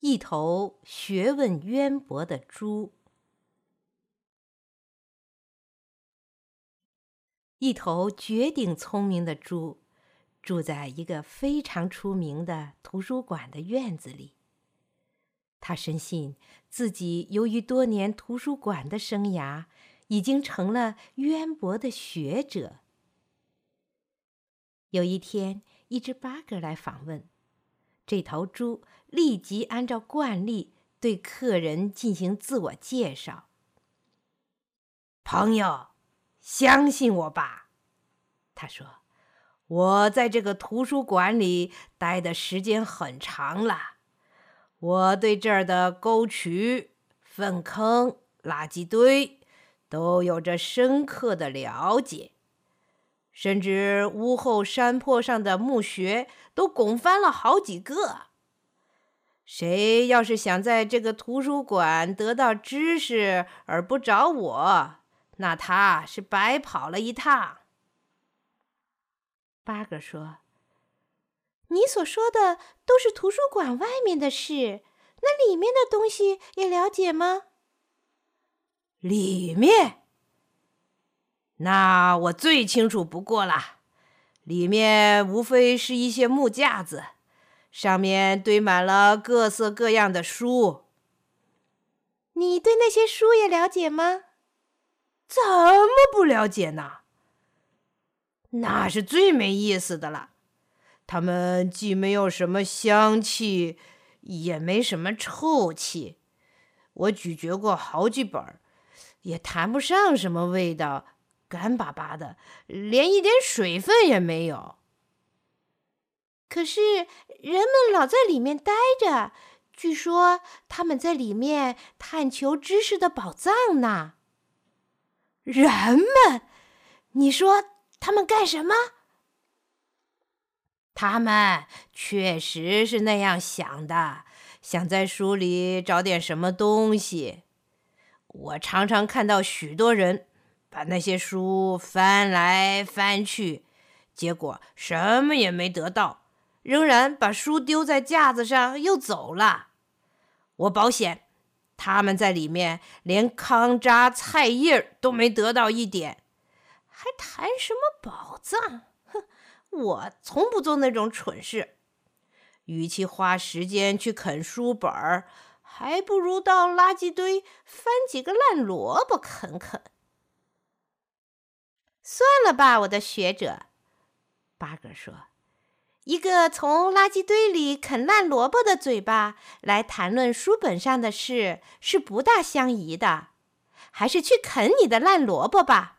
一头学问渊博的猪。一头绝顶聪明的猪，住在一个非常出名的图书馆的院子里。他深信自己由于多年图书馆的生涯，已经成了渊博的学者。有一天，一只八哥来访问。这头猪立即按照惯例对客人进行自我介绍。朋友，相信我吧，他说：“我在这个图书馆里待的时间很长了，我对这儿的沟渠、粪坑、垃圾堆都有着深刻的了解。”甚至屋后山坡上的墓穴都拱翻了好几个。谁要是想在这个图书馆得到知识而不找我，那他是白跑了一趟。八哥说：“你所说的都是图书馆外面的事，那里面的东西也了解吗？”里面。那我最清楚不过了，里面无非是一些木架子，上面堆满了各色各样的书。你对那些书也了解吗？怎么不了解呢？那是最没意思的了。它们既没有什么香气，也没什么臭气。我咀嚼过好几本，也谈不上什么味道。干巴巴的，连一点水分也没有。可是人们老在里面待着，据说他们在里面探求知识的宝藏呢。人们，你说他们干什么？他们确实是那样想的，想在书里找点什么东西。我常常看到许多人。把那些书翻来翻去，结果什么也没得到，仍然把书丢在架子上又走了。我保险，他们在里面连糠渣菜叶都没得到一点，还谈什么宝藏？哼！我从不做那种蠢事。与其花时间去啃书本儿，还不如到垃圾堆翻几个烂萝卜啃啃。了吧，我的学者，巴格说：“一个从垃圾堆里啃烂萝卜的嘴巴来谈论书本上的事，是不大相宜的。还是去啃你的烂萝卜吧。”